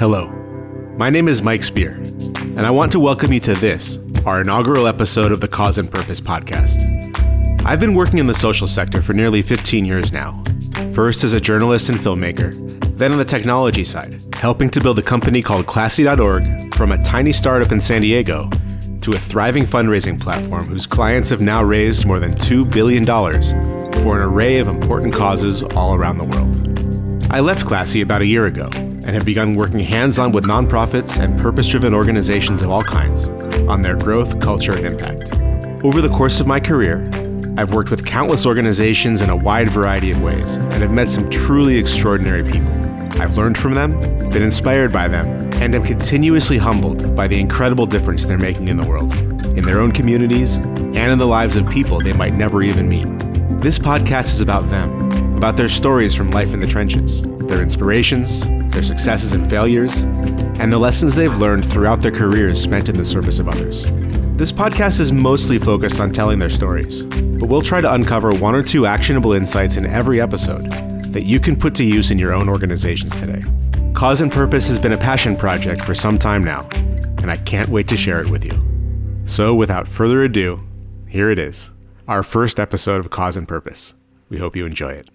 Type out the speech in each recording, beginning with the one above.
Hello, my name is Mike Spear, and I want to welcome you to this, our inaugural episode of the Cause and Purpose podcast. I've been working in the social sector for nearly 15 years now, first as a journalist and filmmaker, then on the technology side, helping to build a company called Classy.org from a tiny startup in San Diego to a thriving fundraising platform whose clients have now raised more than $2 billion for an array of important causes all around the world. I left Classy about a year ago and have begun working hands on with nonprofits and purpose driven organizations of all kinds on their growth, culture, and impact. Over the course of my career, I've worked with countless organizations in a wide variety of ways and have met some truly extraordinary people. I've learned from them, been inspired by them, and am continuously humbled by the incredible difference they're making in the world, in their own communities, and in the lives of people they might never even meet. This podcast is about them, about their stories from life in the trenches, their inspirations, their successes and failures, and the lessons they've learned throughout their careers spent in the service of others. This podcast is mostly focused on telling their stories, but we'll try to uncover one or two actionable insights in every episode that you can put to use in your own organizations today. Cause and Purpose has been a passion project for some time now, and I can't wait to share it with you. So, without further ado, here it is our first episode of Cause and Purpose. We hope you enjoy it.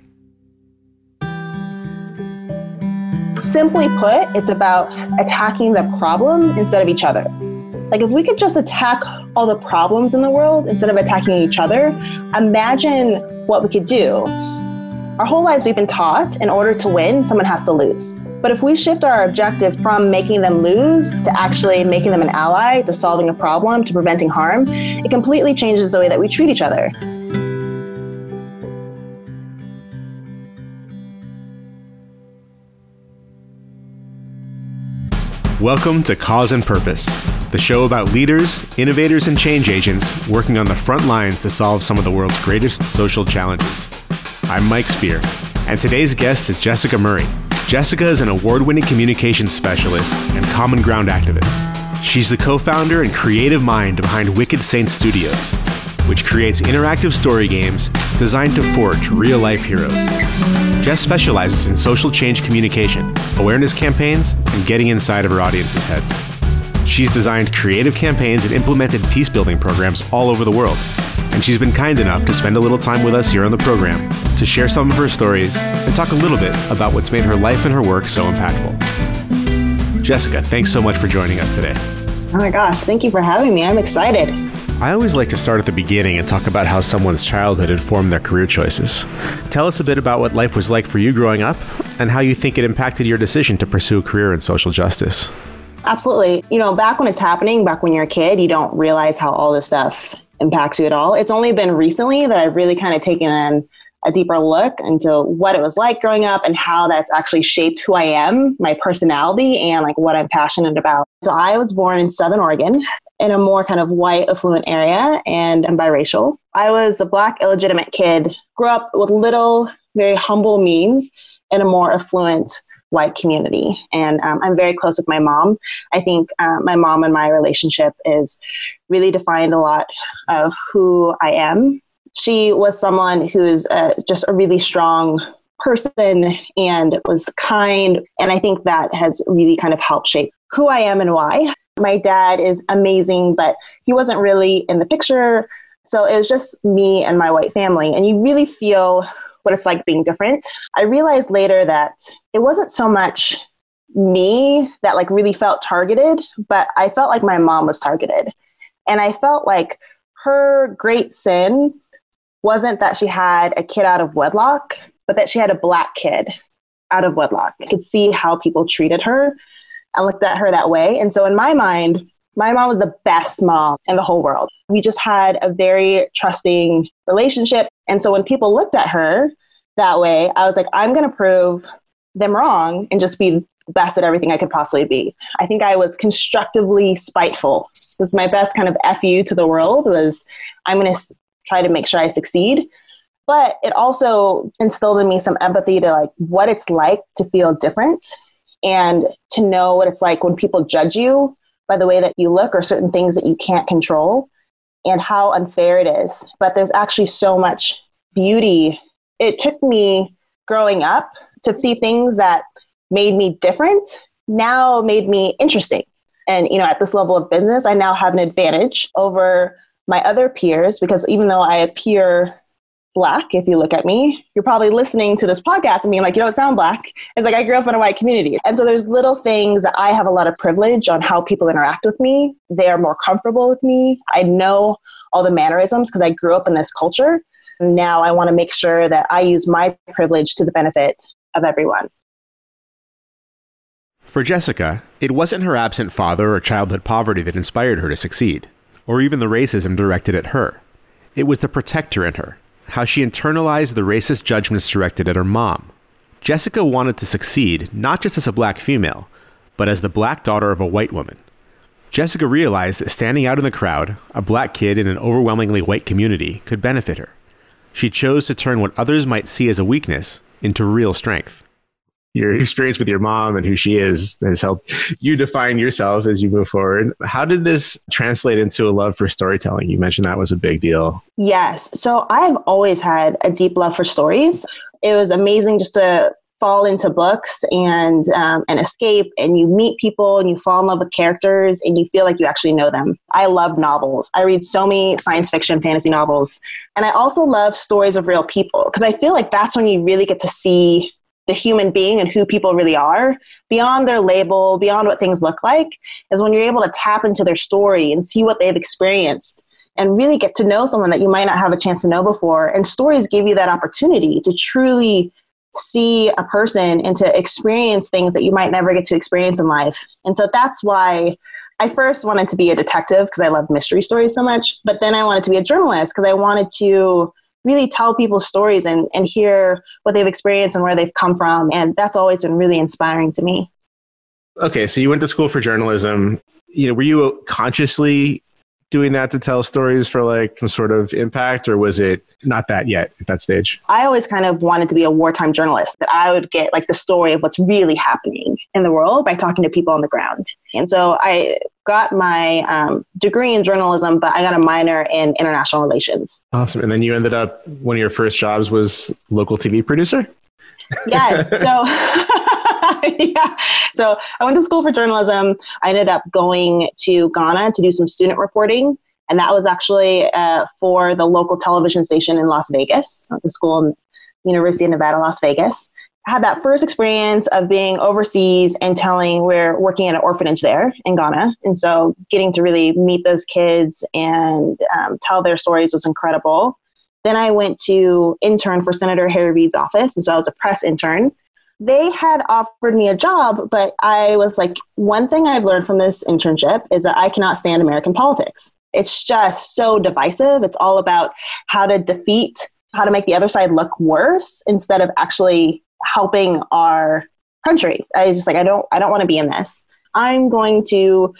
Simply put, it's about attacking the problem instead of each other. Like, if we could just attack all the problems in the world instead of attacking each other, imagine what we could do. Our whole lives, we've been taught in order to win, someone has to lose. But if we shift our objective from making them lose to actually making them an ally, to solving a problem, to preventing harm, it completely changes the way that we treat each other. Welcome to Cause and Purpose, the show about leaders, innovators, and change agents working on the front lines to solve some of the world's greatest social challenges. I'm Mike Spear, and today's guest is Jessica Murray. Jessica is an award winning communications specialist and common ground activist. She's the co founder and creative mind behind Wicked Saints Studios, which creates interactive story games designed to forge real life heroes. Jess specializes in social change communication, awareness campaigns, and getting inside of her audience's heads. She's designed creative campaigns and implemented peace building programs all over the world. And she's been kind enough to spend a little time with us here on the program to share some of her stories and talk a little bit about what's made her life and her work so impactful. Jessica, thanks so much for joining us today. Oh my gosh, thank you for having me. I'm excited. I always like to start at the beginning and talk about how someone's childhood informed their career choices. Tell us a bit about what life was like for you growing up and how you think it impacted your decision to pursue a career in social justice. Absolutely. You know, back when it's happening, back when you're a kid, you don't realize how all this stuff impacts you at all. It's only been recently that I've really kind of taken in a deeper look into what it was like growing up and how that's actually shaped who I am, my personality, and like what I'm passionate about. So I was born in Southern Oregon in a more kind of white, affluent area, and I'm biracial. I was a black, illegitimate kid, grew up with little, very humble means in a more affluent white community. And um, I'm very close with my mom. I think uh, my mom and my relationship is really defined a lot of who I am. She was someone who's uh, just a really strong person and was kind. And I think that has really kind of helped shape who I am and why. My dad is amazing, but he wasn't really in the picture. So it was just me and my white family. And you really feel what it's like being different. I realized later that it wasn't so much me that like really felt targeted, but I felt like my mom was targeted. And I felt like her great sin wasn't that she had a kid out of wedlock, but that she had a black kid out of wedlock. I could see how people treated her I looked at her that way. And so in my mind, my mom was the best mom in the whole world. We just had a very trusting relationship. And so when people looked at her that way, I was like, I'm going to prove them wrong and just be the best at everything I could possibly be. I think I was constructively spiteful. It was my best kind of fu to the world was I'm going to try to make sure I succeed. But it also instilled in me some empathy to like what it's like to feel different and to know what it's like when people judge you by the way that you look or certain things that you can't control and how unfair it is. But there's actually so much beauty. It took me growing up to see things that made me different now made me interesting. And, you know, at this level of business, I now have an advantage over my other peers because even though I appear black, if you look at me, you're probably listening to this podcast and being like, you don't sound black. It's like I grew up in a white community. And so there's little things that I have a lot of privilege on how people interact with me. They are more comfortable with me. I know all the mannerisms because I grew up in this culture. Now I want to make sure that I use my privilege to the benefit of everyone. For Jessica, it wasn't her absent father or childhood poverty that inspired her to succeed, or even the racism directed at her. It was the protector in her, how she internalized the racist judgments directed at her mom. Jessica wanted to succeed not just as a black female, but as the black daughter of a white woman. Jessica realized that standing out in the crowd, a black kid in an overwhelmingly white community, could benefit her. She chose to turn what others might see as a weakness into real strength your experience with your mom and who she is has helped you define yourself as you move forward. How did this translate into a love for storytelling? You mentioned that was a big deal. Yes. So I've always had a deep love for stories. It was amazing just to fall into books and um, and escape and you meet people and you fall in love with characters and you feel like you actually know them i love novels i read so many science fiction fantasy novels and i also love stories of real people because i feel like that's when you really get to see the human being and who people really are beyond their label, beyond what things look like, is when you're able to tap into their story and see what they've experienced and really get to know someone that you might not have a chance to know before. And stories give you that opportunity to truly see a person and to experience things that you might never get to experience in life. And so that's why I first wanted to be a detective because I love mystery stories so much, but then I wanted to be a journalist because I wanted to really tell people stories and, and hear what they've experienced and where they've come from. And that's always been really inspiring to me. Okay, so you went to school for journalism. You know, were you consciously doing that to tell stories for like some sort of impact or was it not that yet at that stage? I always kind of wanted to be a wartime journalist that i would get like the story of what's really happening in the world by talking to people on the ground. And so i got my um, degree in journalism but i got a minor in international relations. Awesome. And then you ended up one of your first jobs was local tv producer? Yes. So yeah. So I went to school for journalism. I ended up going to Ghana to do some student reporting. And that was actually uh, for the local television station in Las Vegas, the school University of Nevada, Las Vegas. I had that first experience of being overseas and telling we're working at an orphanage there in Ghana. And so getting to really meet those kids and um, tell their stories was incredible. Then I went to intern for Senator Harry Reid's office. And so I was a press intern they had offered me a job, but I was like, one thing I've learned from this internship is that I cannot stand American politics. It's just so divisive. It's all about how to defeat, how to make the other side look worse instead of actually helping our country. I was just like I don't I don't want to be in this. I'm going to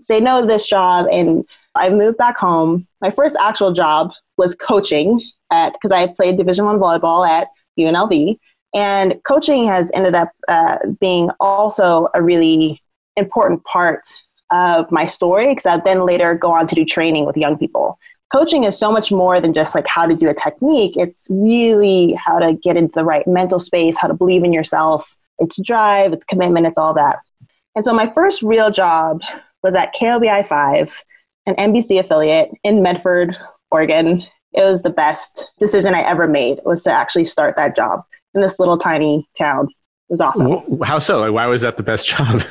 say no to this job and I moved back home. My first actual job was coaching at because I played Division One volleyball at UNLV and coaching has ended up uh, being also a really important part of my story because I then later go on to do training with young people. Coaching is so much more than just like how to do a technique. It's really how to get into the right mental space, how to believe in yourself. It's drive, it's commitment, it's all that. And so my first real job was at KOBI 5, an NBC affiliate in Medford, Oregon. It was the best decision I ever made was to actually start that job in this little tiny town. It was awesome. How so? why was that the best job?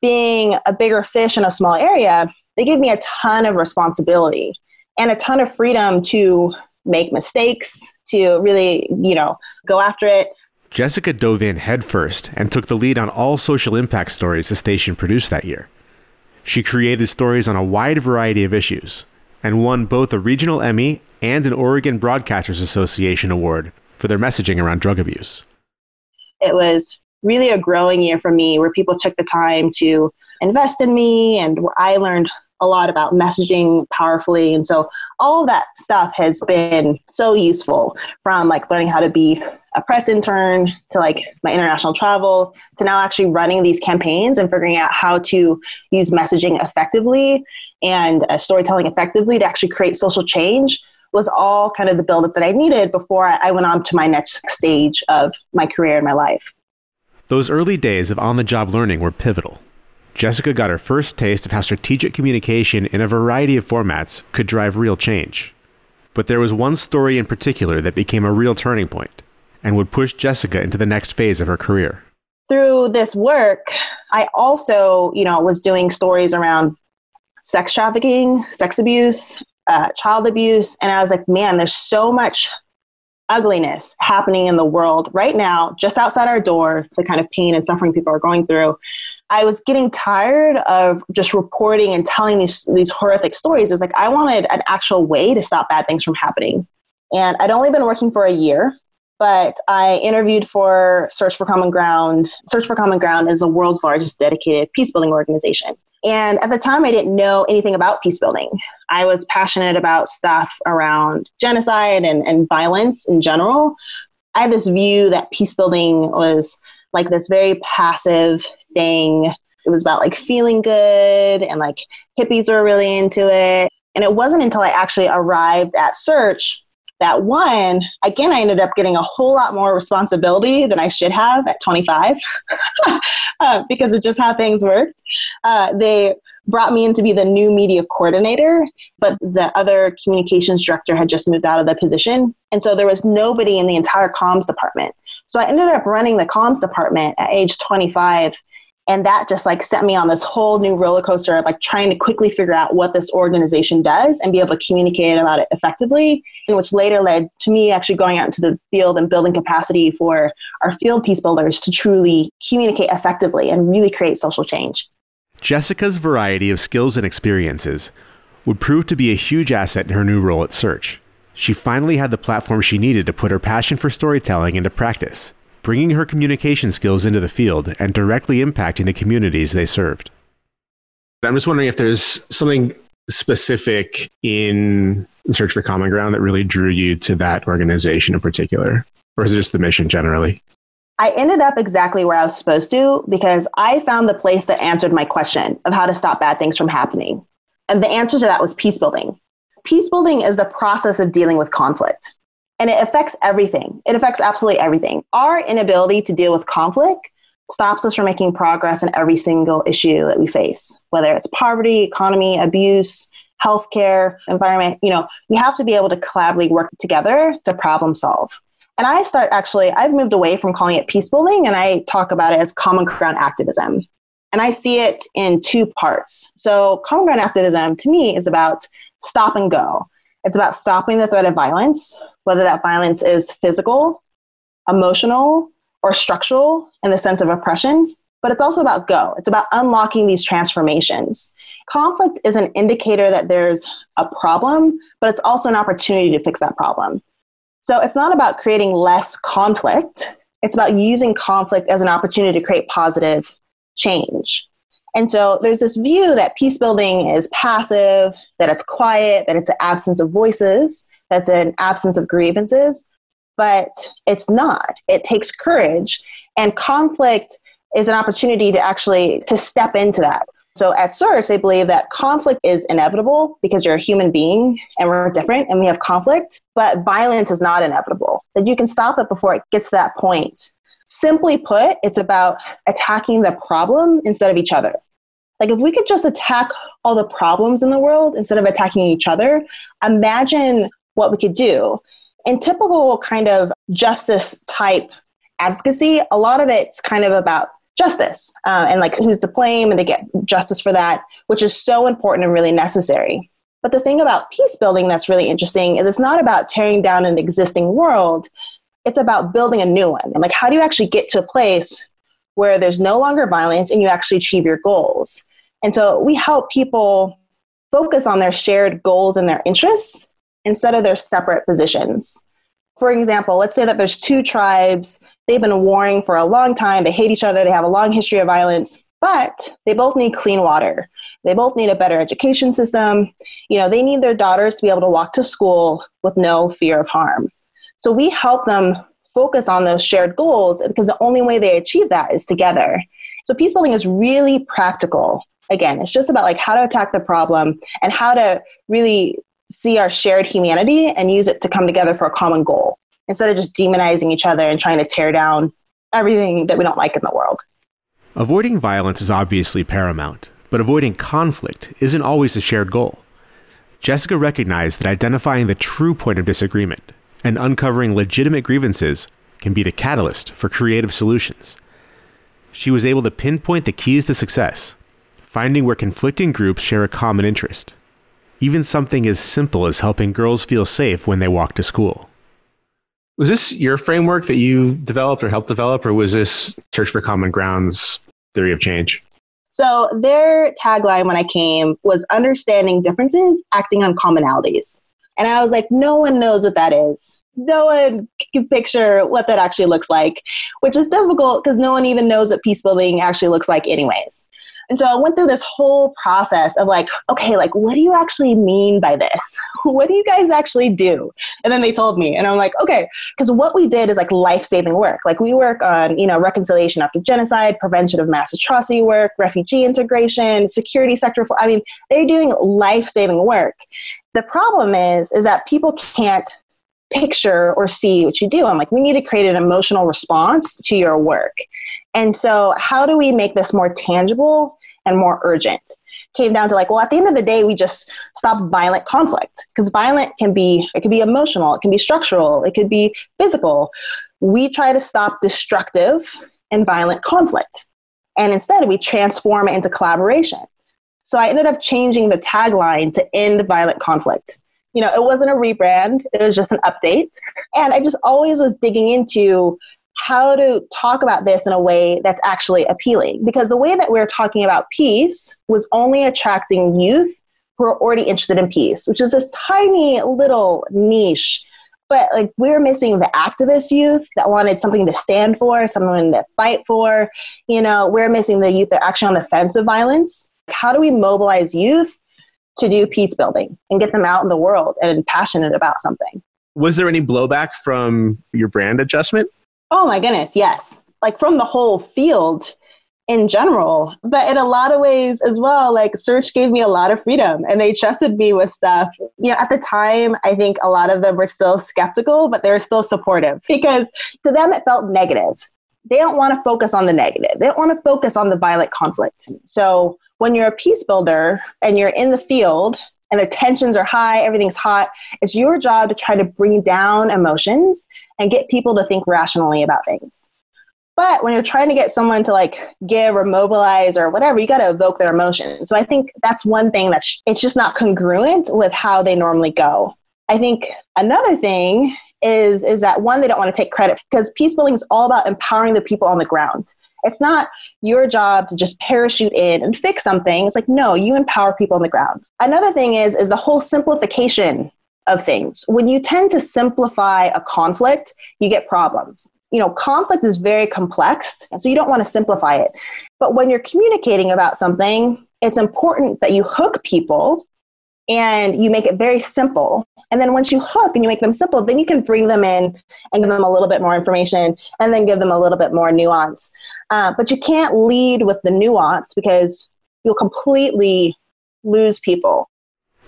Being a bigger fish in a small area, they gave me a ton of responsibility and a ton of freedom to make mistakes, to really, you know, go after it. Jessica dove in headfirst and took the lead on all social impact stories the station produced that year. She created stories on a wide variety of issues and won both a regional Emmy and an Oregon Broadcasters Association award for their messaging around drug abuse? It was really a growing year for me where people took the time to invest in me and where I learned a lot about messaging powerfully. And so all of that stuff has been so useful from like learning how to be a press intern to like my international travel to now actually running these campaigns and figuring out how to use messaging effectively and uh, storytelling effectively to actually create social change was all kind of the buildup that I needed before I went on to my next stage of my career and my life. Those early days of on the job learning were pivotal. Jessica got her first taste of how strategic communication in a variety of formats could drive real change. But there was one story in particular that became a real turning point and would push Jessica into the next phase of her career. Through this work, I also, you know, was doing stories around sex trafficking, sex abuse, uh, child abuse, and I was like, man, there's so much ugliness happening in the world right now, just outside our door, the kind of pain and suffering people are going through. I was getting tired of just reporting and telling these these horrific stories. It's like I wanted an actual way to stop bad things from happening. And I'd only been working for a year, but I interviewed for Search for Common Ground. Search for Common Ground is the world's largest dedicated peace building organization. And at the time, I didn't know anything about peace building. I was passionate about stuff around genocide and, and violence in general. I had this view that peace building was like this very passive thing. It was about like feeling good and like hippies were really into it. And it wasn't until I actually arrived at Search that one, again, I ended up getting a whole lot more responsibility than I should have at 25 uh, because of just how things worked. Uh, they brought me in to be the new media coordinator, but the other communications director had just moved out of the position. And so there was nobody in the entire comms department. So I ended up running the comms department at age 25 and that just like set me on this whole new roller coaster of like trying to quickly figure out what this organization does and be able to communicate about it effectively and which later led to me actually going out into the field and building capacity for our field peace builders to truly communicate effectively and really create social change. Jessica's variety of skills and experiences would prove to be a huge asset in her new role at search. She finally had the platform she needed to put her passion for storytelling into practice bringing her communication skills into the field and directly impacting the communities they served. I'm just wondering if there's something specific in Search for Common Ground that really drew you to that organization in particular, or is it just the mission generally? I ended up exactly where I was supposed to because I found the place that answered my question of how to stop bad things from happening. And the answer to that was peace building. Peace building is the process of dealing with conflict and it affects everything. It affects absolutely everything. Our inability to deal with conflict stops us from making progress in every single issue that we face, whether it's poverty, economy, abuse, healthcare, environment. You know, we have to be able to collaboratively work together to problem solve. And I start actually, I've moved away from calling it peace building and I talk about it as common ground activism. And I see it in two parts. So, common ground activism to me is about stop and go. It's about stopping the threat of violence, whether that violence is physical, emotional, or structural in the sense of oppression. But it's also about go. It's about unlocking these transformations. Conflict is an indicator that there's a problem, but it's also an opportunity to fix that problem. So it's not about creating less conflict, it's about using conflict as an opportunity to create positive change. And so there's this view that peace building is passive, that it's quiet, that it's an absence of voices, that's an absence of grievances, but it's not. It takes courage and conflict is an opportunity to actually to step into that. So at Search, they believe that conflict is inevitable because you're a human being and we're different and we have conflict, but violence is not inevitable. That you can stop it before it gets to that point. Simply put, it's about attacking the problem instead of each other. Like, if we could just attack all the problems in the world instead of attacking each other, imagine what we could do. In typical kind of justice type advocacy, a lot of it's kind of about justice uh, and like who's to blame and to get justice for that, which is so important and really necessary. But the thing about peace building that's really interesting is it's not about tearing down an existing world, it's about building a new one. And like, how do you actually get to a place where there's no longer violence and you actually achieve your goals? And so we help people focus on their shared goals and their interests instead of their separate positions. For example, let's say that there's two tribes, they've been warring for a long time, they hate each other, they have a long history of violence, but they both need clean water. They both need a better education system. You know, they need their daughters to be able to walk to school with no fear of harm. So we help them focus on those shared goals because the only way they achieve that is together. So peace building is really practical again it's just about like how to attack the problem and how to really see our shared humanity and use it to come together for a common goal instead of just demonizing each other and trying to tear down everything that we don't like in the world. Avoiding violence is obviously paramount, but avoiding conflict isn't always a shared goal. Jessica recognized that identifying the true point of disagreement and uncovering legitimate grievances can be the catalyst for creative solutions. She was able to pinpoint the keys to success, finding where conflicting groups share a common interest. Even something as simple as helping girls feel safe when they walk to school. Was this your framework that you developed or helped develop, or was this Search for Common Ground's theory of change? So their tagline when I came was understanding differences, acting on commonalities. And I was like, no one knows what that is. No one can picture what that actually looks like, which is difficult because no one even knows what peace building actually looks like, anyways. And so I went through this whole process of like, okay, like, what do you actually mean by this? What do you guys actually do? And then they told me, and I'm like, okay, because what we did is like life saving work. Like, we work on, you know, reconciliation after genocide, prevention of mass atrocity work, refugee integration, security sector. For, I mean, they're doing life saving work. The problem is, is that people can't picture or see what you do. I'm like, we need to create an emotional response to your work. And so, how do we make this more tangible and more urgent. Came down to like, well, at the end of the day, we just stop violent conflict because violent can be, it can be emotional, it can be structural, it could be physical. We try to stop destructive and violent conflict. And instead, we transform it into collaboration. So I ended up changing the tagline to end violent conflict. You know, it wasn't a rebrand, it was just an update. And I just always was digging into how to talk about this in a way that's actually appealing. Because the way that we're talking about peace was only attracting youth who are already interested in peace, which is this tiny little niche. But like we're missing the activist youth that wanted something to stand for, something to fight for. You know, we're missing the youth that are actually on the fence of violence. How do we mobilize youth to do peace building and get them out in the world and passionate about something? Was there any blowback from your brand adjustment? Oh my goodness, yes. Like from the whole field in general. But in a lot of ways as well, like search gave me a lot of freedom and they trusted me with stuff. You know, at the time, I think a lot of them were still skeptical, but they were still supportive because to them it felt negative. They don't want to focus on the negative. They don't want to focus on the violent conflict. So when you're a peace builder and you're in the field and the tensions are high, everything's hot. It's your job to try to bring down emotions and get people to think rationally about things. But when you're trying to get someone to like give or mobilize or whatever, you got to evoke their emotion. So I think that's one thing that's it's just not congruent with how they normally go. I think another thing is is that one they don't want to take credit because peace building is all about empowering the people on the ground. It's not your job to just parachute in and fix something. It's like, no, you empower people on the ground. Another thing is, is the whole simplification of things. When you tend to simplify a conflict, you get problems. You know, conflict is very complex, and so you don't want to simplify it. But when you're communicating about something, it's important that you hook people and you make it very simple. And then once you hook and you make them simple, then you can bring them in and give them a little bit more information and then give them a little bit more nuance. Uh, but you can't lead with the nuance because you'll completely lose people.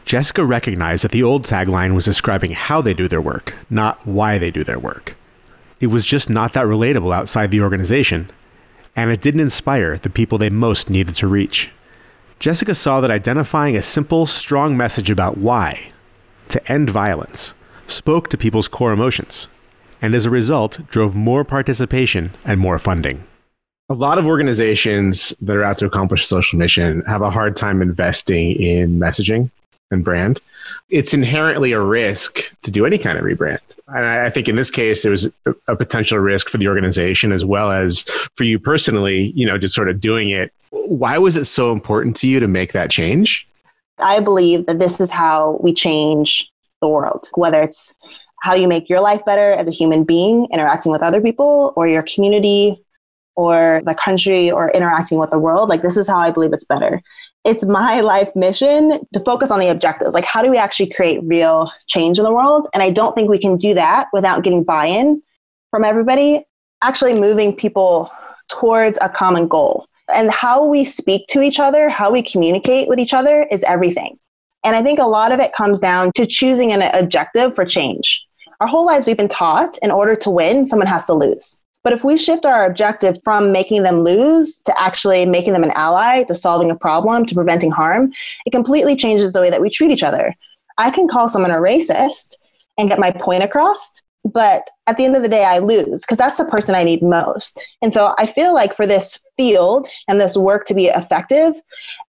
Jessica recognized that the old tagline was describing how they do their work, not why they do their work. It was just not that relatable outside the organization, and it didn't inspire the people they most needed to reach. Jessica saw that identifying a simple, strong message about why, to end violence, spoke to people's core emotions, and as a result, drove more participation and more funding. A lot of organizations that are out to accomplish social mission have a hard time investing in messaging and brand. It's inherently a risk to do any kind of rebrand. And I think in this case, there was a potential risk for the organization as well as for you personally, you know, just sort of doing it. Why was it so important to you to make that change? I believe that this is how we change the world, whether it's how you make your life better as a human being, interacting with other people, or your community, or the country, or interacting with the world. Like, this is how I believe it's better it's my life mission to focus on the objectives. Like, how do we actually create real change in the world? And I don't think we can do that without getting buy in from everybody, actually moving people towards a common goal. And how we speak to each other, how we communicate with each other is everything. And I think a lot of it comes down to choosing an objective for change. Our whole lives, we've been taught in order to win, someone has to lose. But if we shift our objective from making them lose to actually making them an ally, to solving a problem, to preventing harm, it completely changes the way that we treat each other. I can call someone a racist and get my point across, but at the end of the day, I lose because that's the person I need most. And so I feel like for this field and this work to be effective,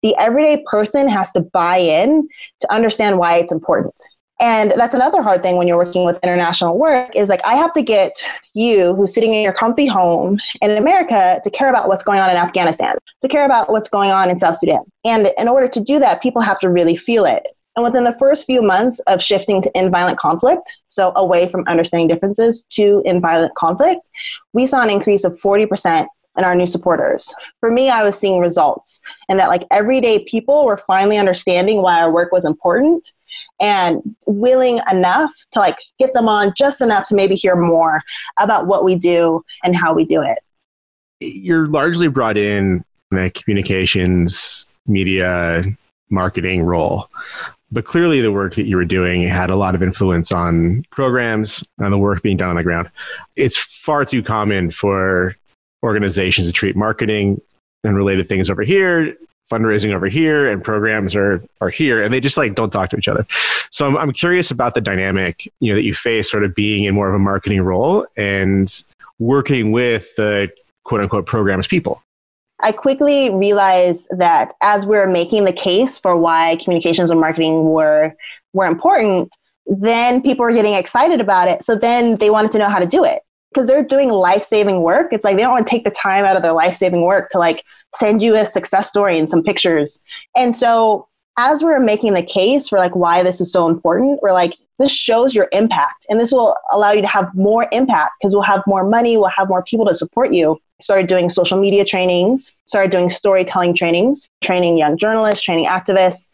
the everyday person has to buy in to understand why it's important. And that's another hard thing when you're working with international work is like I have to get you who's sitting in your comfy home in America to care about what's going on in Afghanistan, to care about what's going on in South Sudan. And in order to do that, people have to really feel it. And within the first few months of shifting to in violent conflict, so away from understanding differences to in violent conflict, we saw an increase of 40% in our new supporters. For me, I was seeing results and that like everyday people were finally understanding why our work was important and willing enough to like get them on just enough to maybe hear more about what we do and how we do it. You're largely brought in in a communications, media, marketing role. But clearly, the work that you were doing had a lot of influence on programs and the work being done on the ground. It's far too common for organizations to treat marketing and related things over here fundraising over here and programs are are here and they just like don't talk to each other. So I'm, I'm curious about the dynamic you know that you face sort of being in more of a marketing role and working with the quote unquote programs people. I quickly realized that as we are making the case for why communications and marketing were were important, then people were getting excited about it. So then they wanted to know how to do it because they're doing life saving work. It's like they don't want to take the time out of their life saving work to like send you a success story and some pictures. And so as we're making the case for like why this is so important, we're like, this shows your impact and this will allow you to have more impact because we'll have more money, we'll have more people to support you. Started doing social media trainings, started doing storytelling trainings, training young journalists, training activists.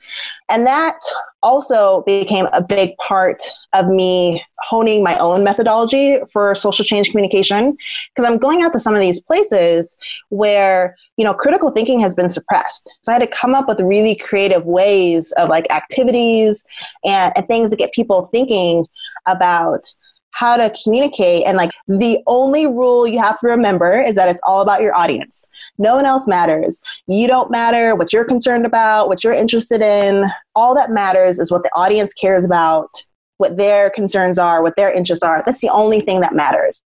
And that also became a big part of me honing my own methodology for social change communication because I'm going out to some of these places where you know critical thinking has been suppressed so I had to come up with really creative ways of like activities and, and things that get people thinking about how to communicate. And like the only rule you have to remember is that it's all about your audience. No one else matters. You don't matter what you're concerned about, what you're interested in. All that matters is what the audience cares about, what their concerns are, what their interests are. That's the only thing that matters.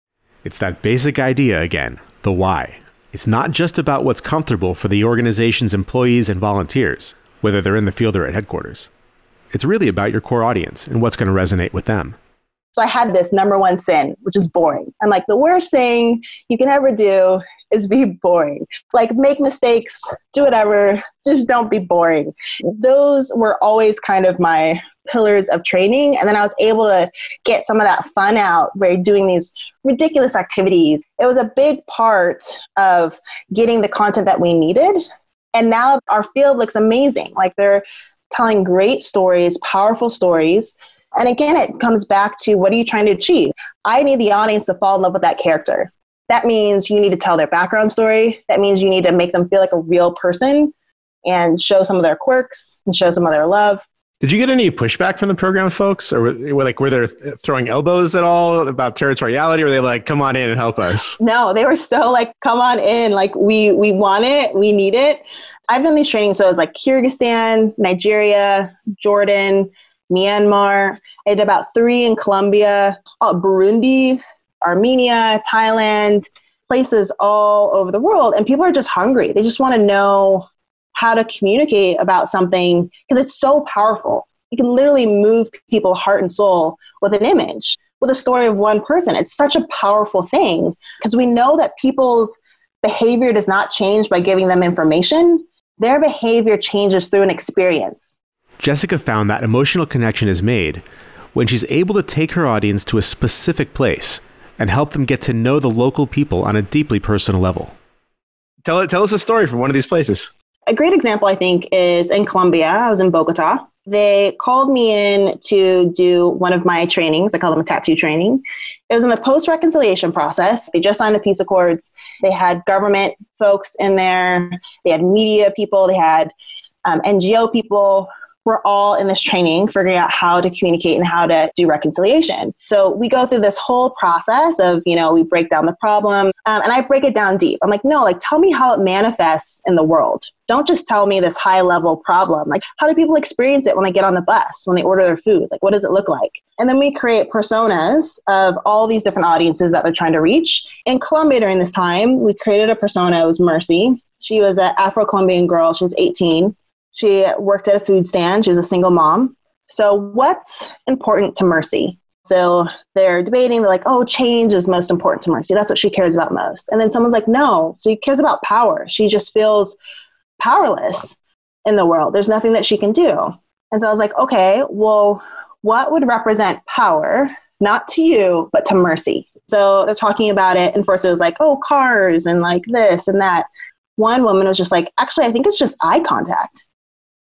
It's that basic idea again the why. It's not just about what's comfortable for the organization's employees and volunteers, whether they're in the field or at headquarters. It's really about your core audience and what's going to resonate with them. So I had this number one sin, which is boring. I'm like, the worst thing you can ever do is be boring. Like, make mistakes, do whatever, just don't be boring. Those were always kind of my pillars of training. And then I was able to get some of that fun out by doing these ridiculous activities. It was a big part of getting the content that we needed. And now our field looks amazing. Like, they're telling great stories, powerful stories and again, it comes back to what are you trying to achieve? I need the audience to fall in love with that character. That means you need to tell their background story. That means you need to make them feel like a real person and show some of their quirks and show some of their love. Did you get any pushback from the program folks, or were, like were they throwing elbows at all about territoriality? Or were they like, "Come on in and help us"? No, they were so like, "Come on in! Like we we want it, we need it." I've done these trainings, so it's like Kyrgyzstan, Nigeria, Jordan, Myanmar. I did about three in Colombia, uh, Burundi, Armenia, Thailand, places all over the world. And people are just hungry. They just want to know how to communicate about something because it's so powerful. You can literally move people heart and soul with an image, with a story of one person. It's such a powerful thing because we know that people's behavior does not change by giving them information. Their behavior changes through an experience. Jessica found that emotional connection is made when she's able to take her audience to a specific place and help them get to know the local people on a deeply personal level. Tell, tell us a story from one of these places. A great example, I think, is in Colombia. I was in Bogota. They called me in to do one of my trainings. I call them a tattoo training. It was in the post reconciliation process. They just signed the peace accords. They had government folks in there, they had media people, they had um, NGO people, we're all in this training figuring out how to communicate and how to do reconciliation. So we go through this whole process of, you know, we break down the problem um, and I break it down deep. I'm like, no, like tell me how it manifests in the world. Don't just tell me this high level problem. Like, how do people experience it when they get on the bus, when they order their food? Like, what does it look like? And then we create personas of all these different audiences that they're trying to reach. In Colombia during this time, we created a persona. It was Mercy. She was an Afro Colombian girl. She was 18. She worked at a food stand. She was a single mom. So, what's important to Mercy? So they're debating, they're like, oh, change is most important to Mercy. That's what she cares about most. And then someone's like, no, she cares about power. She just feels powerless in the world. There's nothing that she can do. And so I was like, okay, well, what would represent power, not to you, but to Mercy? So they're talking about it. And first it was like, oh, cars and like this and that. One woman was just like, actually, I think it's just eye contact.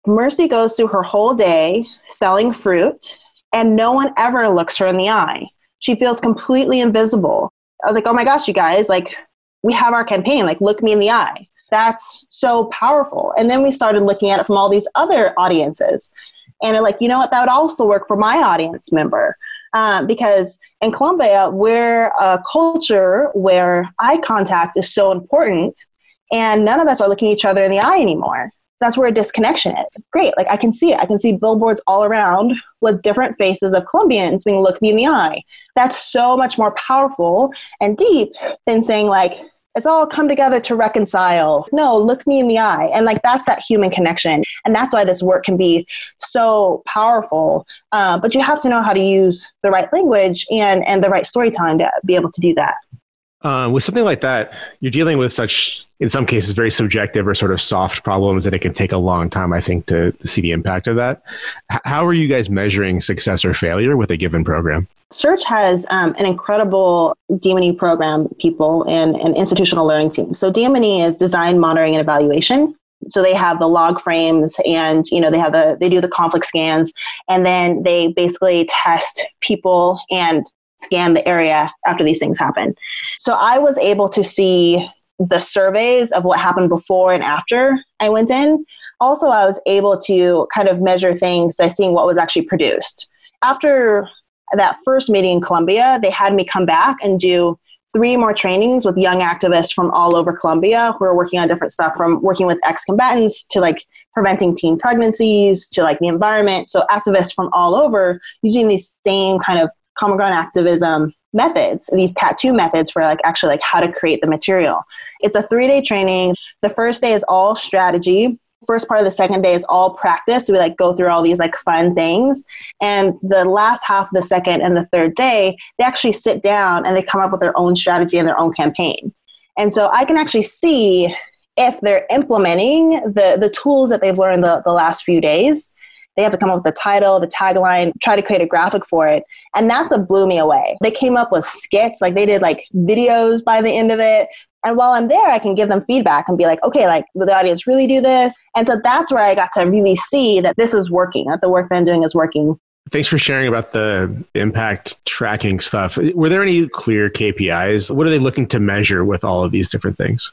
Mercy goes through her whole day selling fruit, and no one ever looks her in the eye. She feels completely invisible. I was like, oh my gosh, you guys, like, we have our campaign, like, look me in the eye. That's so powerful. And then we started looking at it from all these other audiences. And like, you know what, that would also work for my audience member. Um, because in Colombia, we're a culture where eye contact is so important, and none of us are looking each other in the eye anymore that's where a disconnection is. Great. Like I can see it. I can see billboards all around with different faces of Colombians being look me in the eye. That's so much more powerful and deep than saying like, it's all come together to reconcile. No, look me in the eye. And like that's that human connection. And that's why this work can be so powerful. Uh, but you have to know how to use the right language and, and the right storytelling to be able to do that. Uh, with something like that, you're dealing with such, in some cases, very subjective or sort of soft problems that it can take a long time, I think, to, see the impact of that. H- how are you guys measuring success or failure with a given program? Search has um, an incredible DM&E program, people, and an institutional learning team. So DM&E is design, monitoring, and evaluation so they have the log frames and you know they have the they do the conflict scans and then they basically test people and scan the area after these things happen. So I was able to see the surveys of what happened before and after I went in. Also, I was able to kind of measure things by seeing what was actually produced. After that first meeting in Colombia, they had me come back and do three more trainings with young activists from all over Colombia who are working on different stuff from working with ex combatants to like preventing teen pregnancies to like the environment. So, activists from all over using these same kind of common ground activism methods these tattoo methods for like actually like how to create the material. It's a three day training. The first day is all strategy. First part of the second day is all practice. We like go through all these like fun things. And the last half of the second and the third day they actually sit down and they come up with their own strategy and their own campaign. And so i can actually see if they're implementing the the tools that they've learned the, the last few days they have to come up with the title, the tagline, try to create a graphic for it. And that's what blew me away. They came up with skits, like they did like videos by the end of it. And while I'm there, I can give them feedback and be like, okay, like, will the audience really do this? And so that's where I got to really see that this is working, that the work that I'm doing is working. Thanks for sharing about the impact tracking stuff. Were there any clear KPIs? What are they looking to measure with all of these different things?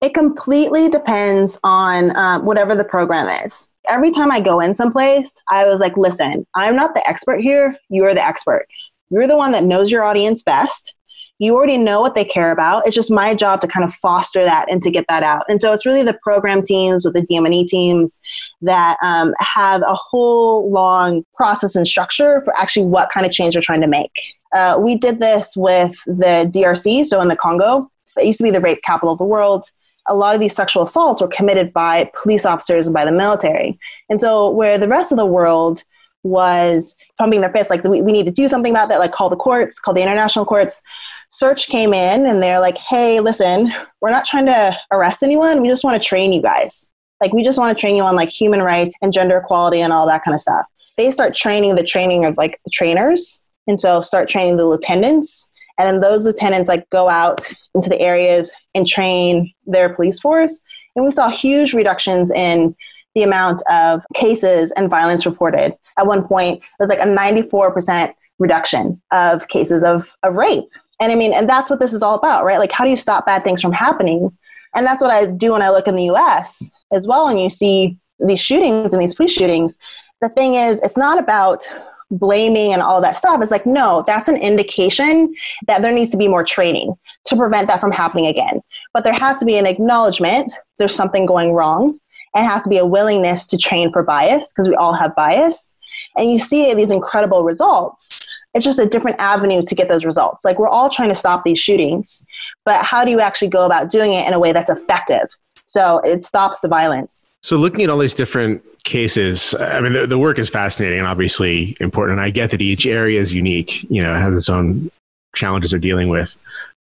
It completely depends on um, whatever the program is every time I go in someplace, I was like, listen, I'm not the expert here. You're the expert. You're the one that knows your audience best. You already know what they care about. It's just my job to kind of foster that and to get that out. And so it's really the program teams with the DM&E teams that um, have a whole long process and structure for actually what kind of change they're trying to make. Uh, we did this with the DRC, so in the Congo. It used to be the rape capital of the world a lot of these sexual assaults were committed by police officers and by the military. And so, where the rest of the world was pumping their fists, like, we, we need to do something about that, like, call the courts, call the international courts. Search came in and they're like, hey, listen, we're not trying to arrest anyone. We just want to train you guys. Like, we just want to train you on like human rights and gender equality and all that kind of stuff. They start training the training of like the trainers. And so, start training the lieutenants and then those lieutenants like go out into the areas and train their police force. And we saw huge reductions in the amount of cases and violence reported. At one point it was like a 94% reduction of cases of, of rape. And i mean and that's what this is all about right? Like how do you stop bad things from happening? And that's what i do when i look in the us as well and you see these shootings and these police shootings, the thing is, it's not about blaming and all that stuff. is like, no, that's an indication that there needs to be more training to prevent that from happening again. But there has to be an acknowledgement there's something going wrong and has to be a willingness to train for bias because we all have bias. And you see these incredible results. It's just a different avenue to get those results. Like we're all trying to stop these shootings, but how do you actually go about doing it in a way that's effective? So it stops the violence. So looking at all these different cases, I mean, the, the work is fascinating and obviously important. And I get that each area is unique, you know, has its own challenges they're dealing with.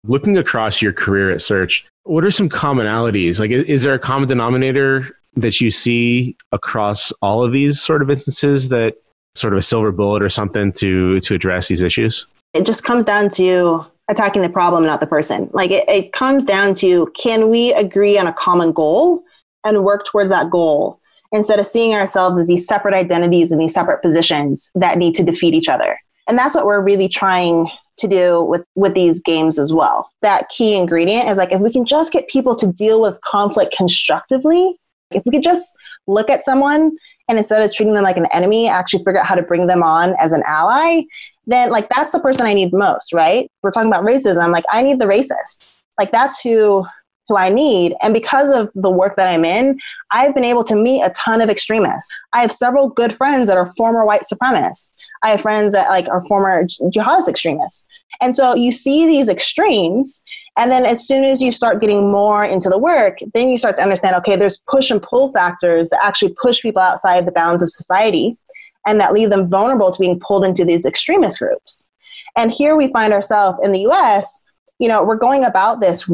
Looking across your career at Search, what are some commonalities? Like, is there a common denominator that you see across all of these sort of instances that sort of a silver bullet or something to to address these issues? It just comes down to attacking the problem, not the person. Like it, it comes down to can we agree on a common goal and work towards that goal instead of seeing ourselves as these separate identities and these separate positions that need to defeat each other. And that's what we're really trying to do with with these games as well. That key ingredient is like if we can just get people to deal with conflict constructively, if we could just look at someone and instead of treating them like an enemy, actually figure out how to bring them on as an ally, then like that's the person I need most, right? We're talking about racism. Like I need the racist. Like that's who who I need. And because of the work that I'm in, I've been able to meet a ton of extremists. I have several good friends that are former white supremacists. I have friends that like are former jihadist extremists. And so you see these extremes and then as soon as you start getting more into the work, then you start to understand okay, there's push and pull factors that actually push people outside the bounds of society and that leave them vulnerable to being pulled into these extremist groups. And here we find ourselves in the US, you know, we're going about this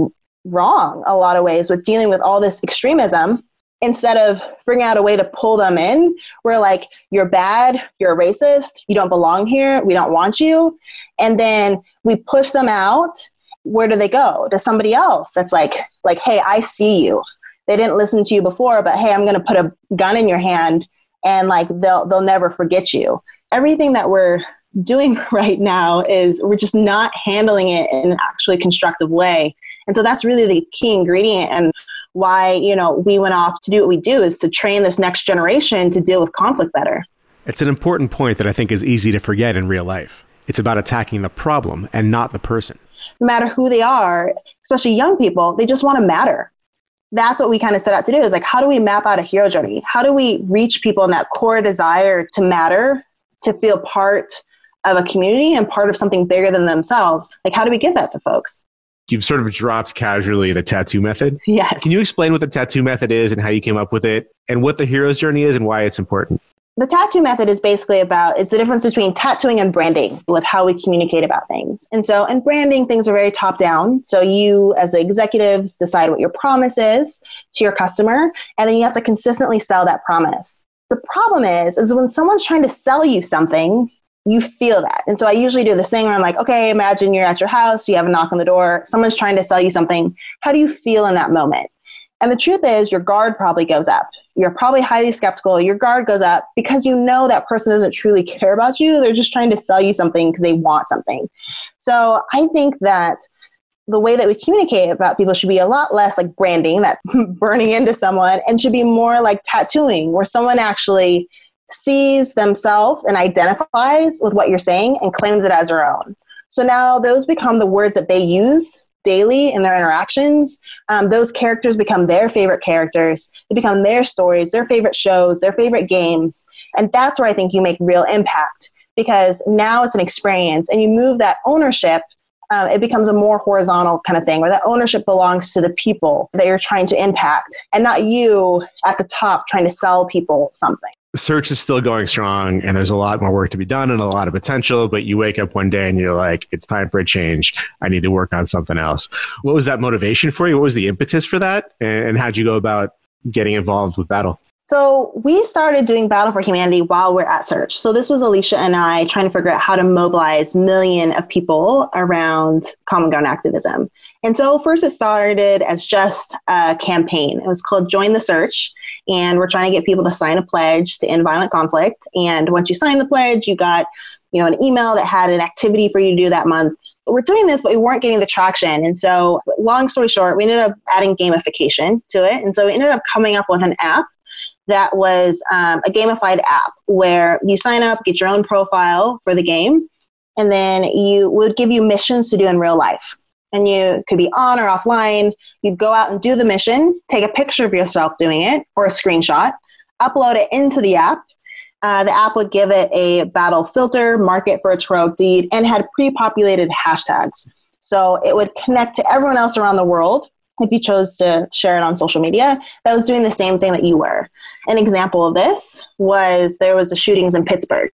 wrong a lot of ways with dealing with all this extremism. Instead of figuring out a way to pull them in we're like you're bad you're a racist you don't belong here we don't want you. And then we push them out. Where do they go? To somebody else that's like like hey i see you. They didn't listen to you before but hey i'm going to put a gun in your hand and like they'll they'll never forget you. Everything that we're doing right now is we're just not handling it in an actually constructive way. And so that's really the key ingredient and why you know we went off to do what we do is to train this next generation to deal with conflict better. It's an important point that i think is easy to forget in real life. It's about attacking the problem and not the person. No matter who they are, especially young people, they just want to matter. That's what we kind of set out to do is like, how do we map out a hero journey? How do we reach people in that core desire to matter, to feel part of a community and part of something bigger than themselves? Like, how do we give that to folks? You've sort of dropped casually the tattoo method. Yes. Can you explain what the tattoo method is and how you came up with it and what the hero's journey is and why it's important? The tattoo method is basically about it's the difference between tattooing and branding with how we communicate about things. And so in branding things are very top down. So you as the executives decide what your promise is to your customer and then you have to consistently sell that promise. The problem is is when someone's trying to sell you something you feel that. And so i usually do this thing where i'm like okay imagine you're at your house you have a knock on the door someone's trying to sell you something. How do you feel in that moment? And the truth is, your guard probably goes up. You're probably highly skeptical. Your guard goes up because you know that person doesn't truly care about you. They're just trying to sell you something because they want something. So I think that the way that we communicate about people should be a lot less like branding, that burning into someone, and should be more like tattooing, where someone actually sees themselves and identifies with what you're saying and claims it as their own. So now those become the words that they use daily in their interactions, um, those characters become their favorite characters. They become their stories, their favorite shows, their favorite games. And that's where I think you make real impact because now it's an experience and you move that ownership. Uh, it becomes a more horizontal kind of thing where that ownership belongs to the people that you're trying to impact and not you at the top trying to sell people something search is still going strong and there's a lot more work to be done and a lot of potential but you wake up one day and you're like it's time for a change. I need to work on something else. What was that motivation for you? What was the impetus for that? And how'd you go about getting involved with battle so we started doing Battle for Humanity while we're at Search. So this was Alicia and I trying to figure out how to mobilize million of people around common ground activism. And so first it started as just a campaign. It was called Join the Search. And we're trying to get people to sign a pledge to end violent conflict. And once you sign the pledge, you got you know, an email that had an activity for you to do that month. We're doing this, but we weren't getting the traction. And so, long story short, we ended up adding gamification to it. And so, we ended up coming up with an app that was um, a gamified app where you sign up, get your own profile for the game, and then you would give you missions to do in real life. And you could be on or offline. You'd go out and do the mission, take a picture of yourself doing it or a screenshot, upload it into the app. Uh, the app would give it a battle filter, mark it for its heroic deed, and had pre populated hashtags. So it would connect to everyone else around the world if you chose to share it on social media that was doing the same thing that you were. An example of this was there was the shootings in Pittsburgh.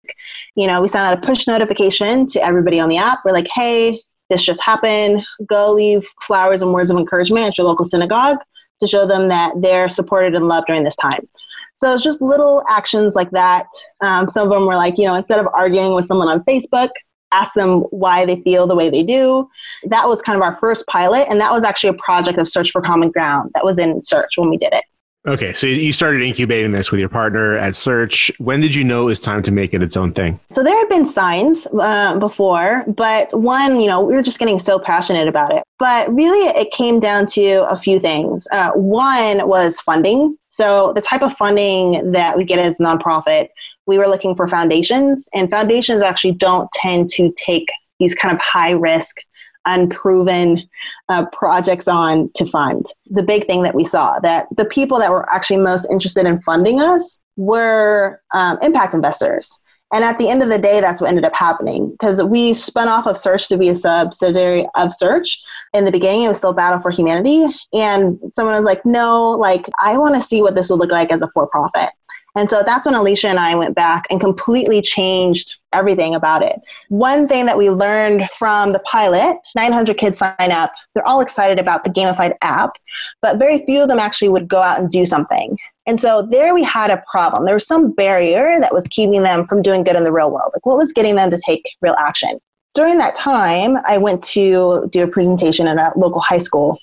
You know, we sent out a push notification to everybody on the app. We're like, hey, this just happened. Go leave flowers and words of encouragement at your local synagogue to show them that they're supported and loved during this time. So it's just little actions like that. Um, some of them were like, you know, instead of arguing with someone on Facebook, ask them why they feel the way they do. That was kind of our first pilot, and that was actually a project of Search for Common Ground that was in Search when we did it. Okay, so you started incubating this with your partner at Search. When did you know it was time to make it its own thing? So there had been signs uh, before, but one, you know, we were just getting so passionate about it. But really, it came down to a few things. Uh, one was funding. So the type of funding that we get as a nonprofit we were looking for foundations, and foundations actually don't tend to take these kind of high risk, unproven uh, projects on to fund. The big thing that we saw that the people that were actually most interested in funding us were um, impact investors. And at the end of the day, that's what ended up happening because we spun off of Search to be a subsidiary of Search. In the beginning, it was still Battle for Humanity. And someone was like, no, like, I want to see what this would look like as a for profit. And so that's when Alicia and I went back and completely changed everything about it. One thing that we learned from the pilot 900 kids sign up. They're all excited about the gamified app, but very few of them actually would go out and do something. And so there we had a problem. There was some barrier that was keeping them from doing good in the real world. Like what was getting them to take real action? During that time, I went to do a presentation at a local high school.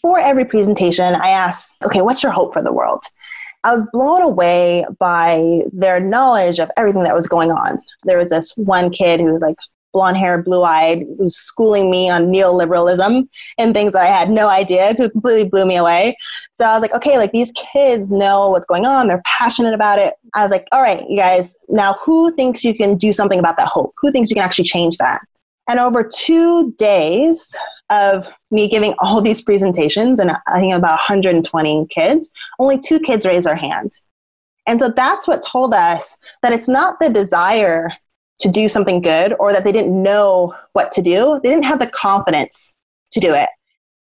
For every presentation, I asked, okay, what's your hope for the world? I was blown away by their knowledge of everything that was going on. There was this one kid who was like blonde hair, blue eyed, who was schooling me on neoliberalism and things that I had no idea. It completely blew me away. So I was like, okay, like these kids know what's going on. They're passionate about it. I was like, all right, you guys, now who thinks you can do something about that hope? Who thinks you can actually change that? And over two days of me giving all these presentations, and uh, I think about 120 kids, only two kids raised their hand. And so that's what told us that it's not the desire to do something good or that they didn't know what to do, they didn't have the confidence to do it.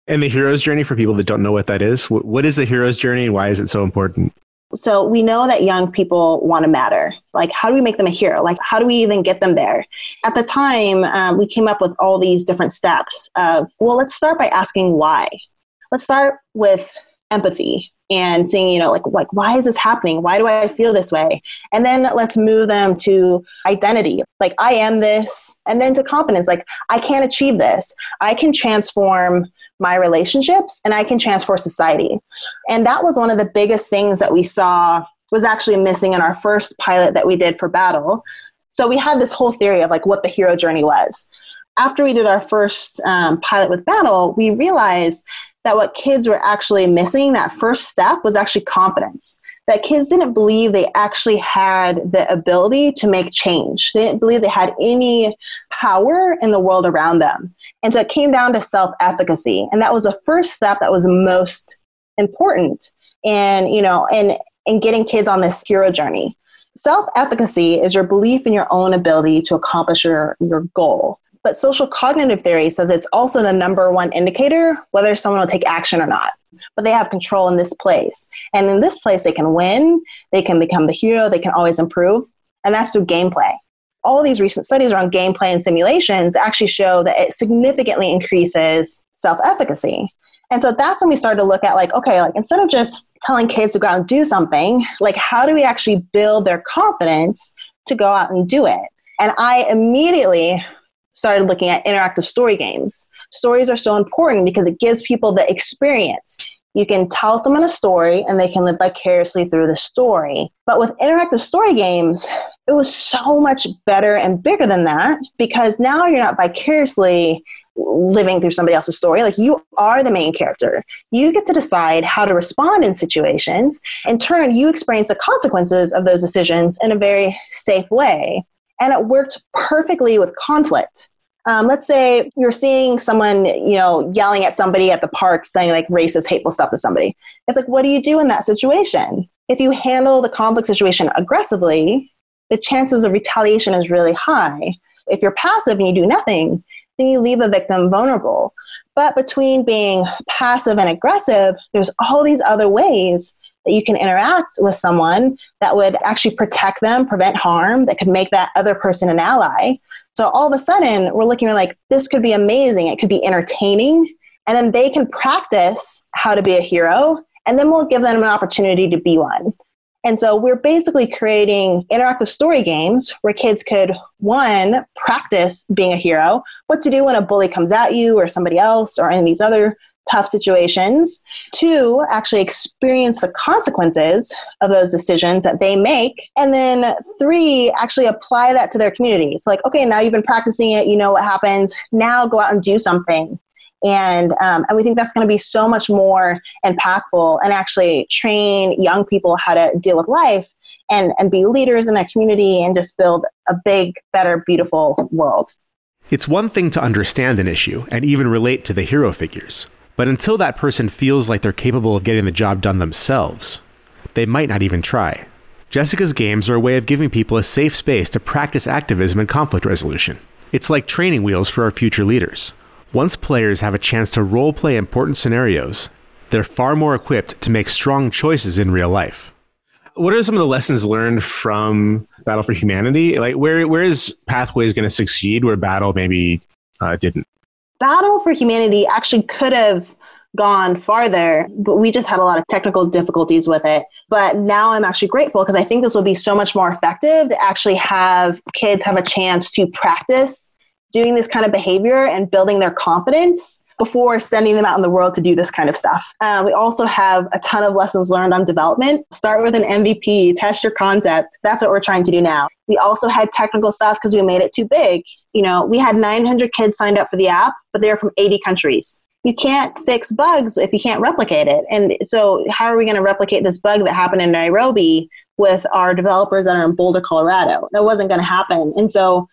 And the hero's journey for people that don't know what that is, what is the hero's journey and why is it so important? So we know that young people want to matter. Like, how do we make them a hero? Like, how do we even get them there? At the time, um, we came up with all these different steps of, well, let's start by asking why. Let's start with empathy and seeing, you know, like, like why is this happening? Why do I feel this way? And then let's move them to identity. Like, I am this. And then to confidence. Like, I can achieve this. I can transform my relationships and I can transform society. And that was one of the biggest things that we saw was actually missing in our first pilot that we did for Battle. So we had this whole theory of like what the hero journey was. After we did our first um, pilot with Battle, we realized that what kids were actually missing, that first step, was actually confidence. That kids didn't believe they actually had the ability to make change. They didn't believe they had any power in the world around them. And so it came down to self efficacy. And that was the first step that was most important. And, you know, and, and getting kids on this hero journey. Self efficacy is your belief in your own ability to accomplish your, your goal. But social cognitive theory says it's also the number one indicator whether someone will take action or not. But they have control in this place. And in this place, they can win, they can become the hero, they can always improve. And that's through gameplay all these recent studies around gameplay and simulations actually show that it significantly increases self efficacy. And so that's when we started to look at like, okay, like instead of just telling kids to go out and do something, like how do we actually build their confidence to go out and do it? And I immediately started looking at interactive story games. Stories are so important because it gives people the experience you can tell someone a story and they can live vicariously through the story. But with interactive story games, it was so much better and bigger than that because now you're not vicariously living through somebody else's story. Like you are the main character. You get to decide how to respond in situations. In turn, you experience the consequences of those decisions in a very safe way. And it worked perfectly with conflict. Um, let's say you're seeing someone, you know, yelling at somebody at the park, saying like racist, hateful stuff to somebody. It's like, what do you do in that situation? If you handle the conflict situation aggressively, the chances of retaliation is really high. If you're passive and you do nothing, then you leave a victim vulnerable. But between being passive and aggressive, there's all these other ways that you can interact with someone that would actually protect them, prevent harm, that could make that other person an ally. So all of a sudden, we're looking at like, this could be amazing. It could be entertaining. And then they can practice how to be a hero. And then we'll give them an opportunity to be one. And so we're basically creating interactive story games where kids could, one, practice being a hero, what to do when a bully comes at you or somebody else or any of these other tough situations. Two, actually experience the consequences of those decisions that they make. And then three, actually apply that to their community. It's like, okay, now you've been practicing it, you know what happens. Now go out and do something and um, and we think that's going to be so much more impactful and actually train young people how to deal with life and and be leaders in their community and just build a big better beautiful world it's one thing to understand an issue and even relate to the hero figures but until that person feels like they're capable of getting the job done themselves they might not even try jessica's games are a way of giving people a safe space to practice activism and conflict resolution it's like training wheels for our future leaders once players have a chance to role play important scenarios, they're far more equipped to make strong choices in real life. What are some of the lessons learned from Battle for Humanity? Like, where where is Pathways going to succeed where Battle maybe uh, didn't? Battle for Humanity actually could have gone farther, but we just had a lot of technical difficulties with it. But now I'm actually grateful because I think this will be so much more effective to actually have kids have a chance to practice doing this kind of behavior and building their confidence before sending them out in the world to do this kind of stuff. Uh, we also have a ton of lessons learned on development. Start with an MVP, test your concept. That's what we're trying to do now. We also had technical stuff because we made it too big. You know, we had 900 kids signed up for the app, but they're from 80 countries. You can't fix bugs if you can't replicate it. And so, how are we going to replicate this bug that happened in Nairobi with our developers that are in Boulder, Colorado? That wasn't going to happen. And so,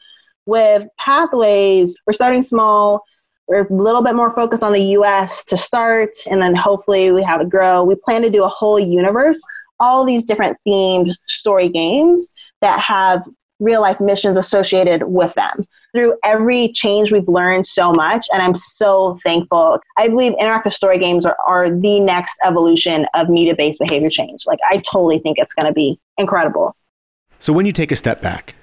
with Pathways, we're starting small. We're a little bit more focused on the US to start, and then hopefully we have it grow. We plan to do a whole universe, all these different themed story games that have real life missions associated with them. Through every change, we've learned so much, and I'm so thankful. I believe interactive story games are, are the next evolution of media based behavior change. Like, I totally think it's going to be incredible. So, when you take a step back,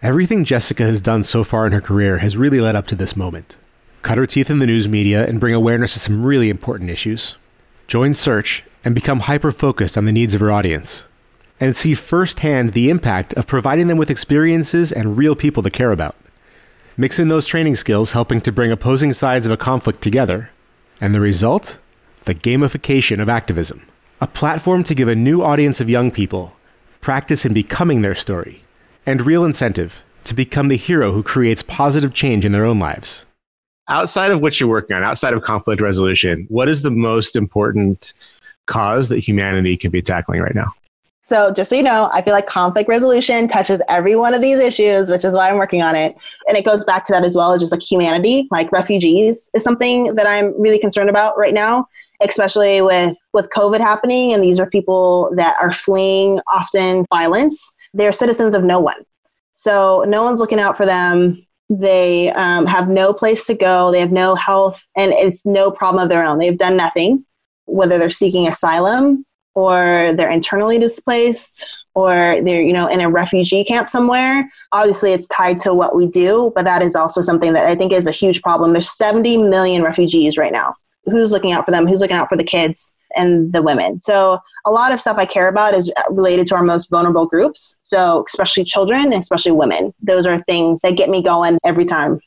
Everything Jessica has done so far in her career has really led up to this moment. Cut her teeth in the news media and bring awareness to some really important issues. Join Search and become hyper focused on the needs of her audience. And see firsthand the impact of providing them with experiences and real people to care about. Mix in those training skills, helping to bring opposing sides of a conflict together. And the result? The gamification of activism. A platform to give a new audience of young people practice in becoming their story and real incentive to become the hero who creates positive change in their own lives. Outside of what you're working on, outside of conflict resolution, what is the most important cause that humanity can be tackling right now? So, just so you know, I feel like conflict resolution touches every one of these issues, which is why I'm working on it. And it goes back to that as well as just like humanity, like refugees is something that I'm really concerned about right now, especially with with COVID happening and these are people that are fleeing often violence they're citizens of no one. So no one's looking out for them. They um, have no place to go. They have no health, and it's no problem of their own. They've done nothing, whether they're seeking asylum or they're internally displaced or they're you know in a refugee camp somewhere. Obviously it's tied to what we do but that is also something that i think is a huge problem. There's 70 million refugees right now. Who's looking out for them? Who's looking out for the kids and the women. So a lot of stuff I care about is related to our most vulnerable groups. So especially children, especially women. Those are things that get me going every time.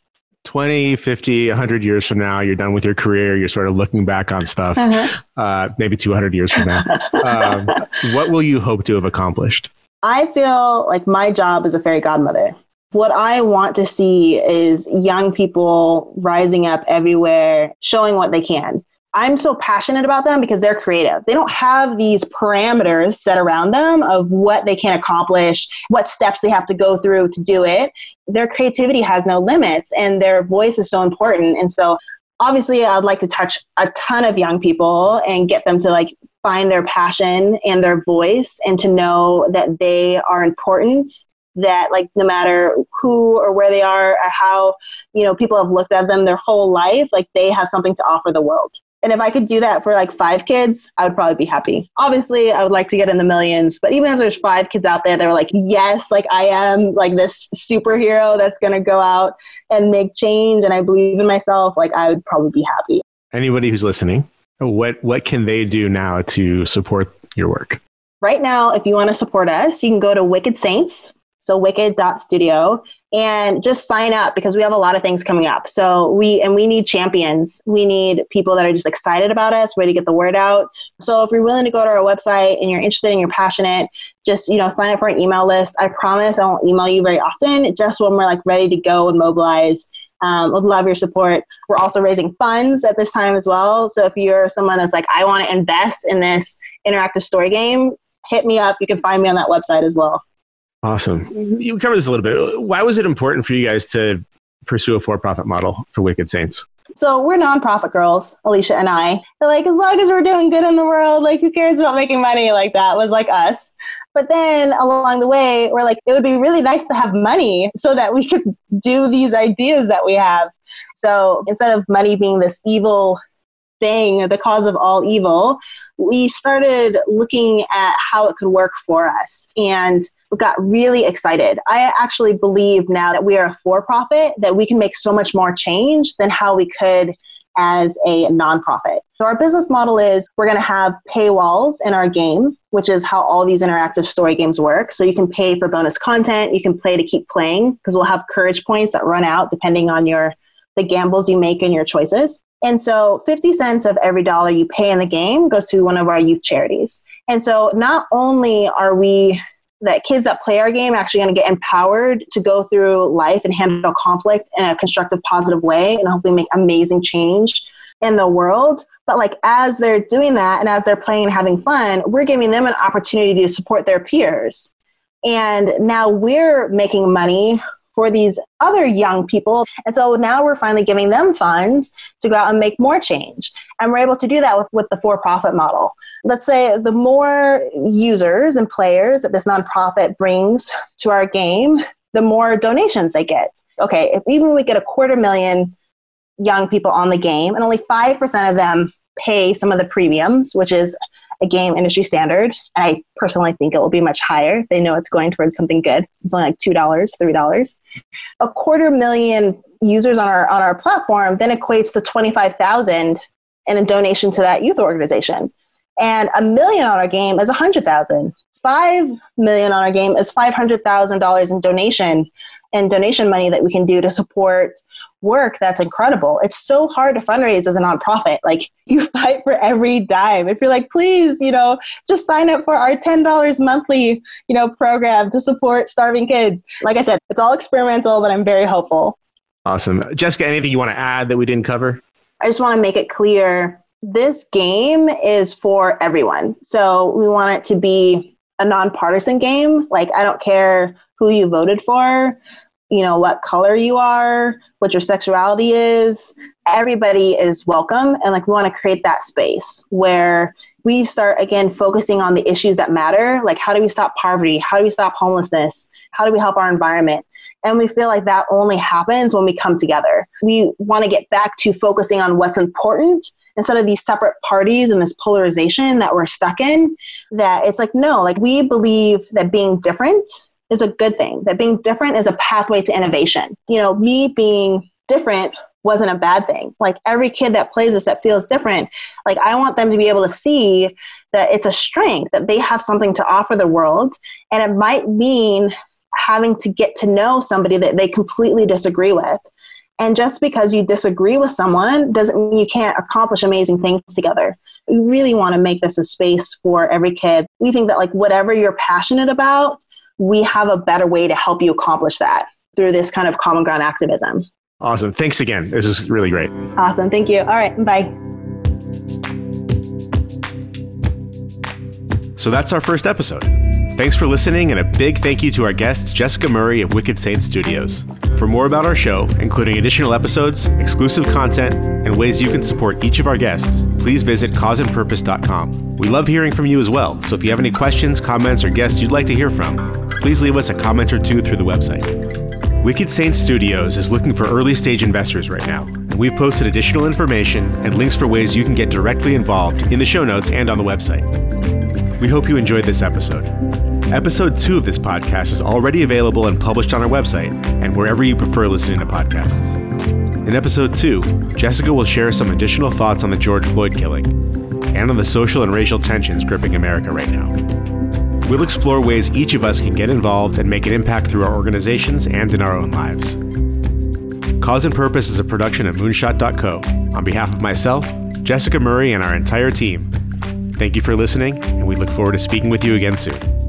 20, 50, 100 years from now, you're done with your career, you're sort of looking back on stuff, uh-huh. uh, maybe 200 years from now. um, what will you hope to have accomplished? I feel like my job as a fairy godmother What I want to see is young people rising up everywhere, showing what they can. I'm so passionate about them because they're creative. They don't have these parameters set around them of what they can accomplish, what steps they have to go through to do it. Their creativity has no limits and their voice is so important. And so obviously I'd like to touch a ton of young people and get them to like find their passion and their voice and to know that they are important that like no matter who or where they are or how you know people have looked at them their whole life like they have something to offer the world and if I could do that for like five kids, I would probably be happy. Obviously, I would like to get in the millions, but even if there's five kids out there that are like, yes, like I am like this superhero that's going to go out and make change and I believe in myself, like I would probably be happy. Anybody who's listening, what what can they do now to support your work? Right now, if you want to support us, you can go to Wicked Saints, so wicked.studio and just sign up because we have a lot of things coming up so we and we need champions we need people that are just excited about us ready to get the word out so if you're willing to go to our website and you're interested and you're passionate just you know sign up for an email list i promise i won't email you very often just when we're like ready to go and mobilize um, would love your support. We're also raising funds at this time as well. So if you're someone that's like, I want to invest in this interactive story game, hit me up. You can find me on that website as well. Awesome. You covered this a little bit. Why was it important for you guys to pursue a for-profit model for Wicked Saints? So we're nonprofit girls, Alicia and I. They're like, as long as we're doing good in the world, like who cares about making money? Like that was like us. But then along the way, we're like, it would be really nice to have money so that we could do these ideas that we have. So instead of money being this evil thing, the cause of all evil, we started looking at how it could work for us and we got really excited. I actually believe now that we are a for profit that we can make so much more change than how we could as a nonprofit. So our business model is we're going to have paywalls in our game, which is how all these interactive story games work. So you can pay for bonus content, you can play to keep playing because we'll have courage points that run out depending on your the gambles you make and your choices. And so 50 cents of every dollar you pay in the game goes to one of our youth charities. And so not only are we that kids that play our game are actually going to get empowered to go through life and handle conflict in a constructive positive way and hopefully make amazing change in the world but like as they're doing that and as they're playing and having fun we're giving them an opportunity to support their peers and now we're making money for these other young people. And so now we're finally giving them funds to go out and make more change. And we're able to do that with, with the for profit model. Let's say the more users and players that this nonprofit brings to our game, the more donations they get. Okay, if even we get a quarter million young people on the game and only 5% of them pay some of the premiums, which is a game industry standard. And I personally think it will be much higher. They know it's going towards something good. It's only like two dollars, three dollars. A quarter million users on our on our platform then equates to twenty five thousand in a donation to that youth organization, and a million on our game is a hundred thousand. Five million on our game is five hundred thousand dollars in donation and donation money that we can do to support work that's incredible. It's so hard to fundraise as a nonprofit. Like you fight for every dime. If you're like, please, you know, just sign up for our $10 monthly, you know, program to support starving kids. Like I said, it's all experimental, but I'm very hopeful. Awesome. Jessica, anything you want to add that we didn't cover? I just want to make it clear this game is for everyone. So we want it to be a nonpartisan game. Like I don't care who you voted for you know, what color you are, what your sexuality is. Everybody is welcome. And like, we want to create that space where we start again focusing on the issues that matter. Like, how do we stop poverty? How do we stop homelessness? How do we help our environment? And we feel like that only happens when we come together. We want to get back to focusing on what's important instead of these separate parties and this polarization that we're stuck in. That it's like, no, like we believe that being different is a good thing, that being different is a pathway to innovation. You know, me being different wasn't a bad thing. Like every kid that plays this that feels different, like I want them to be able to see that it's a strength, that they have something to offer the world. And it might mean having to get to know somebody that they completely disagree with. And just because you disagree with someone doesn't mean you can't accomplish amazing things together. We really want to make this a space for every kid. We think that, like, whatever you're passionate about, we have a better way to help you accomplish that. through this kind of common ground activism. Awesome. Thanks again. This is really great. Awesome. Thank you. All right. Bye. So that's our first episode. Thanks for listening, and a big thank you to our guest, Jessica Murray of Wicked Saint Studios. For more about our show, including additional episodes, exclusive content, and ways you can support each of our guests, please visit causeandpurpose.com. We love hearing from you as well, so if you have any questions, comments, or guests you'd like to hear from, please leave us a comment or two through the website. Wicked Saint Studios is looking for early stage investors right now, and we've posted additional information and links for ways you can get directly involved in the show notes and on the website. We hope you enjoyed this episode. Episode two of this podcast is already available and published on our website and wherever you prefer listening to podcasts. In episode two, Jessica will share some additional thoughts on the George Floyd killing and on the social and racial tensions gripping America right now. We'll explore ways each of us can get involved and make an impact through our organizations and in our own lives. Cause and Purpose is a production of Moonshot.co. On behalf of myself, Jessica Murray, and our entire team, thank you for listening, and we look forward to speaking with you again soon.